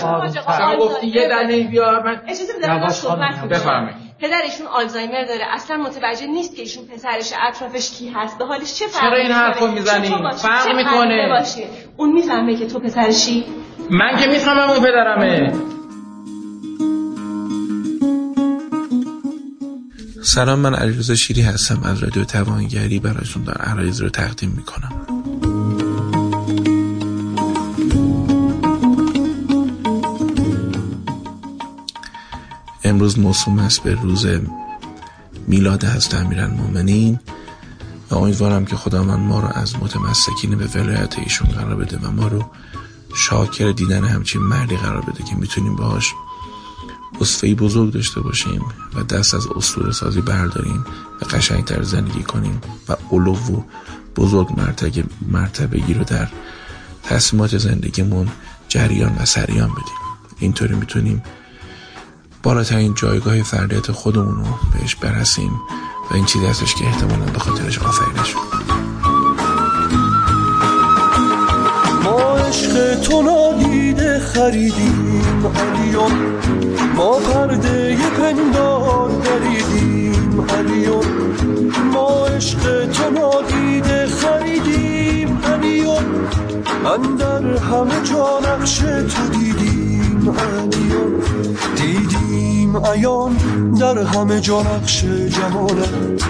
شما گفتی یه دنه بیار من اجازه بدم صحبت بفرمایید. پدرشون آلزایمر داره. اصلا متوجه نیست که ایشون پسرش اطرافش کی هست. به حالش چه فرقی چرا این حرفو می‌زنی؟ فرق می‌کنه. اون می‌فهمه که تو پسرشی؟ من که می‌فهمم اون پدرمه. سلام من علیرضا شیری هستم از رادیو توانگری. برایتون در عرایز رو تقدیم می‌کنم. امروز موسوم است به روز میلاد هست امیرن مومنین و امیدوارم که خداوند ما رو از متمسکین به ولایت ایشون قرار بده و ما رو شاکر دیدن همچین مردی قرار بده که می‌تونیم باهاش اصفهی بزرگ داشته باشیم و دست از اسطوره سازی برداریم و قشنگتر زندگی کنیم و علو و بزرگ مرتبه, مرتبگی رو در تصمیمات زندگیمون جریان و سریان بدیم. اینطوری می‌تونیم بالاترین جایگاه فردیت خودمون رو بهش برسیم و این چیزی هستش که احتمالا به خاطرش آفرینه شد ما عشق تو نادیده خریدیم علیون. ما پرده پندار دریدیم علیون. ما عشق تو نادیده خریدیم علیون. اندر همه جا نقش تو دیدیم. دیدیم ایان در همه جا نقش جمالت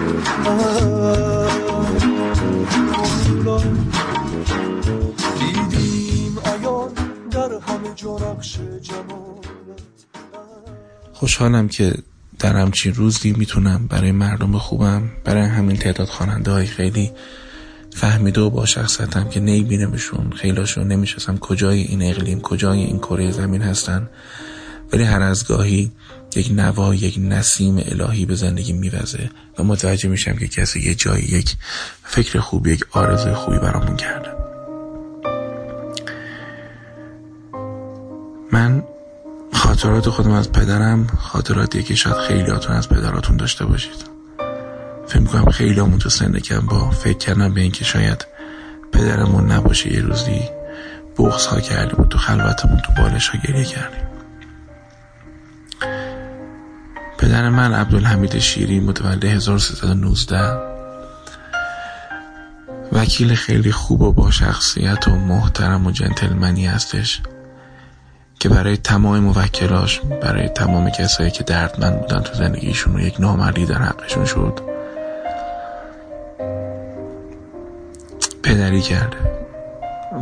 در خوشحالم که در همچین روزی می‌تونم برای مردم خوبم برای همین تعداد خواننده های خیلی فهمیده و با شخصیتم که نیبینمشون خیلاشون نمیشستم کجای این اقلیم؟ کجای این کره زمین هستن؟ ولی هر از گاهی یک نوا یک نسیم الهی به زندگی میوزه و متوجه میشم که کسی یه جایی یک فکر خوبی یک آرزوی خوبی برامون کرده. من خاطرات خودم از پدرم خاطراتی که شاید خیلیاتون از پدراتون داشته باشید. فکر می‌کنم خیلی همون تو سنده کم با فکر کردم به اینکه شاید پدرمون نباشه یه روزی بغض ها کردیم و تو خلوتمون تو بالش ها گریه کردیم. پدر من عبدالحمید شیری متولد 1319 وکیل خیلی خوب و با شخصیت و محترم و جنتلمنی هستش که برای تمام موکلاش برای تمام کسایی که دردمند بودن تو زندگیشون و یک نامردی در حقشون شد. پدری کرده.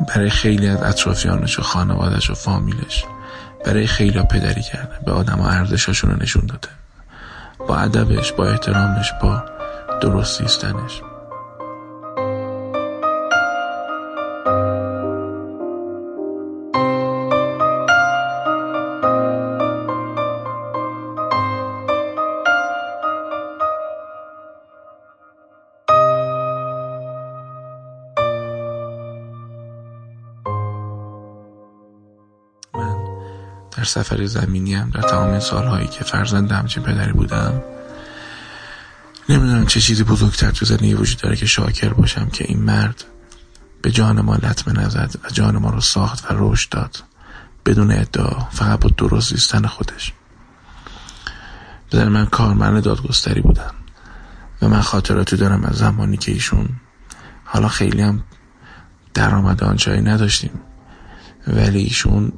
برای خیلی از اطرافیانش و خانوادش و فامیلش. برای خیلی پدری کرده. به آدم ارزشاشون رو نشون داده. با ادبش با احترامش با درست زیستنش در سفر زمینی هم در تمام این سالهایی که فرزند همچین پدری بودم نمی‌دونم چه چیزی بزرگتر تو زندگی وجود داره که شاکر باشم که این مرد به جان ما لطمه نزد و جان ما رو ساخت و رشد داد. بدون ادعا فقط با درست زیستن خودش. بدن من کارمند دادگستری بودم و من خاطراتی دارم از زمانی که ایشون حالا خیلی هم درآمد آنچایی نداشتیم. ولی ایشون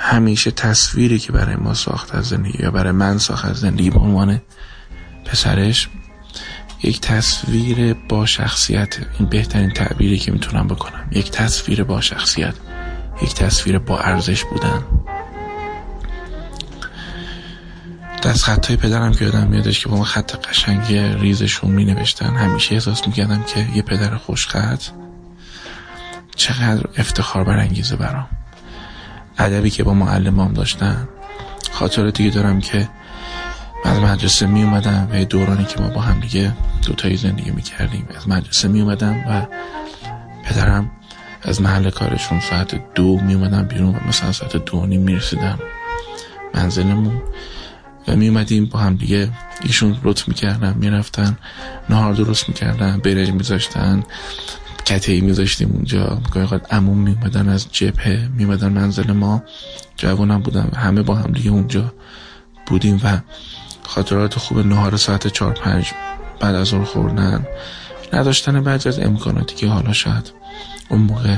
همیشه تصویری که برای ما ساخت از زندگی یا برای من ساخت از زندگی به عنوان پسرش یک تصویر با شخصیت. این بهترین تعبیری که می‌تونم بکنم. یک تصویر با شخصیت. یک تصویر با ارزش بودن. دست خطای پدرم که یادم میادش که با ما خط قشنگی ریزشون می نوشتن همیشه احساس می‌کردم که یه پدر خوشخط چقدر افتخار برانگیزه برام. ادبی که با معلمام داشتن خاطراتی که دارم که از مدرسه می اومدم و دورانی که ما با هم دیگه دوتایی زندگی می کردیم از مدرسه می اومدم و پدرم از محل کارشون ساعت دو می اومدم بیرون و مثلا ساعت دو نیم می رسیدم منزلمون و می اومدیم با هم دیگه ایشون لطف می کردن می رفتن نهار درست می کردن برنج می کته میذاشتیم اونجا. گاهی عموم میمدن از جبهه میمدن منزل ما. جوانم بودم همه با هم دیگه اونجا بودیم و خاطرات خوب نهار ساعت چهار پنج بعد از اون خوردن. نداشتن بعضی از امکاناتی که حالا شاید اون موقع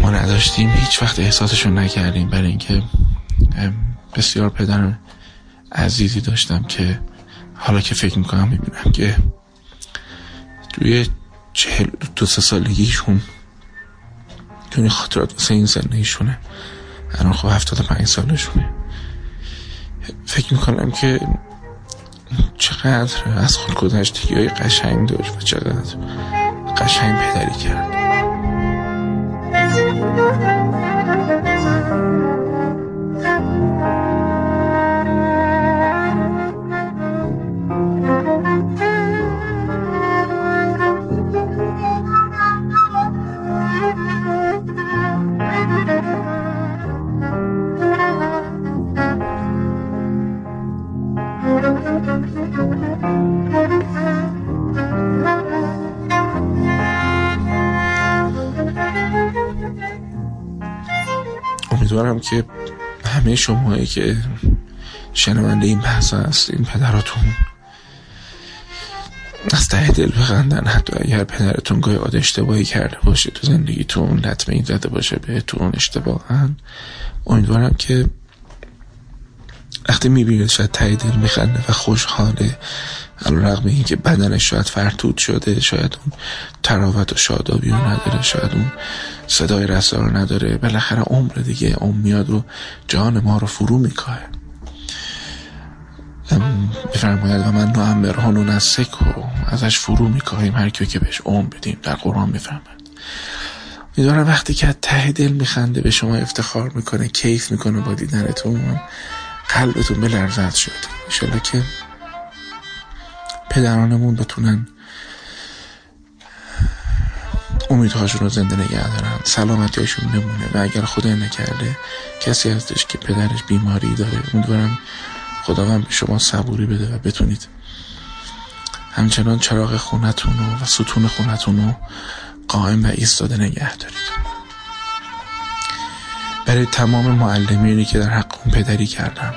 ما نداشتیم. هیچ وقت احساسشون نکردیم. برای اینکه بسیار پدر عزیزی داشتم که حالا که فکر می‌کنم می‌بینم که توی چهل دو سه سالگیشون. که خاطرات واسه این زندگیشونه. الان خب هفتاد پنج سالشونه. فکر می‌کنم که چقدر از خود گذشتگی های قشنگ داشت و چقدر قشنگ پدری کرد. که همه شمایی که شنونده این بحث این پدراتون از ته دل بخندن. حتی اگر پدرتون گاهی آد اشتباهی کرده باشه تو زندگیتون لطمه این زده باشه بهتون اشتباها امیدوارم که وقتی می‌بینید شاید ته دل میخنده و خوشحاله علا رقم این که بدنش شاید فرتود شده شاید اون تراوت و شادابی رو نداره شاید اون صدای رسا رو نداره. بالاخره عمر دیگه. عمر میاد و جان ما رو فرو میکاه بفرماید و من نوعمرهان و نسک و ازش فرو میکاهیم. هر کیو که بهش عمر بدیم. در قرآن میفرماید. می‌دونم وقتی که ته دل میخنده به شما افتخار می‌کنه کیف می‌کنه با دیدنتون قلبتون بلرزد شد انشالله که پدرانمون بتونن امیدهاشون رو زنده نگه دارن. سلامتیشون بمونه و اگر خدا نکرده کسی هستش که پدرش بیماری داره. امیدوارم خداوند به شما صبوری بده و بتونید همچنان چراغ خونتون و ستون خونتون رو قائم و ایستاده نگه دارید. برای تمام معلمینی که در حق اون پدری کردن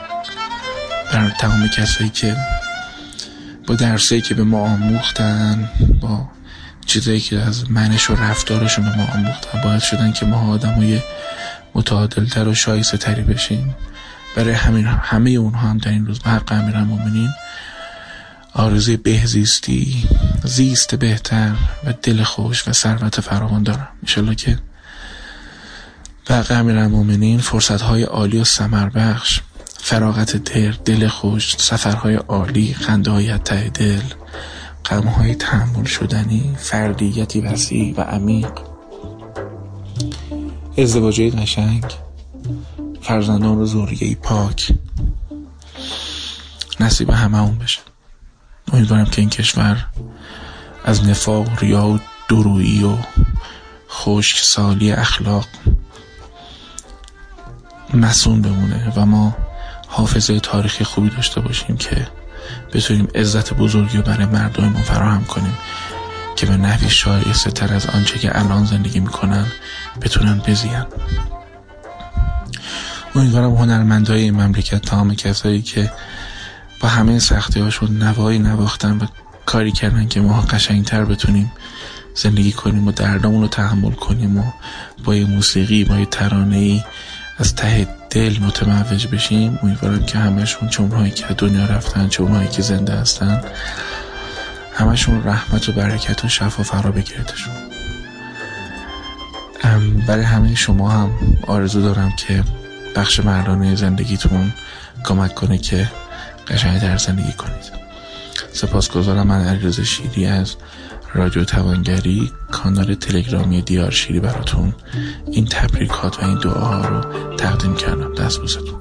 برای تمام کسایی که با درسایی که به ما آموختن با چیزایی که از منش و رفتارشون به ما آموختن باید شدن که ما آدمای متعادلتر و شایسته تری بشیم. برای همین همه اونها هم در این روز به حق امیرالمومنین آرزوی بهزیستی زیست بهتر و دل خوش و ثروت فراوان دارم. انشالله که حق امیرالمومنین فرصت های عالی و سمر بخش فراغت در دل خوش سفرهای عالی خنده های دل های تحمل شدنی فردیتی وسیع و عمیق. ازدواجی قشنگ. فرزندان و زوریه پاک. نصیب همه اون بشه. امیدوارم که این کشور از نفاق ریا و درویی و خشک سالی اخلاق مسون بمونه و ما حافظه تاریخی خوبی داشته باشیم که بتونیم عزت بزرگی رو برای مردممون فراهم کنیم که به نحوی شایسته تر از آنچه که الان زندگی می‌کنن بتونن بزیان امیدوارم هنرمندای این مملکت تمام کسایی که با همه سختی هاشون نوایی نواختن و کاری کردن که ما قشنگتر بتونیم زندگی کنیم و دردامون رو تحمل کنیم و با یه موسیقی با یه ترانه از ته دل متموج بشیم. امیدوارم که همشون چون که دنیا رفتن چون که زنده هستن همشون رحمت و برکت و شفا فرا بگیردشون برای همه شما هم آرزو دارم که بخش مردانه زندگیتون کمک کنه که قشنگ در زندگی کنید. سپاسگزارم. من علیرضا شیری از رادیو توانگری کانال تلگرامی دیار شیری براتون این تبریکات و این دعاها رو تقدیم کردم. دست بوستون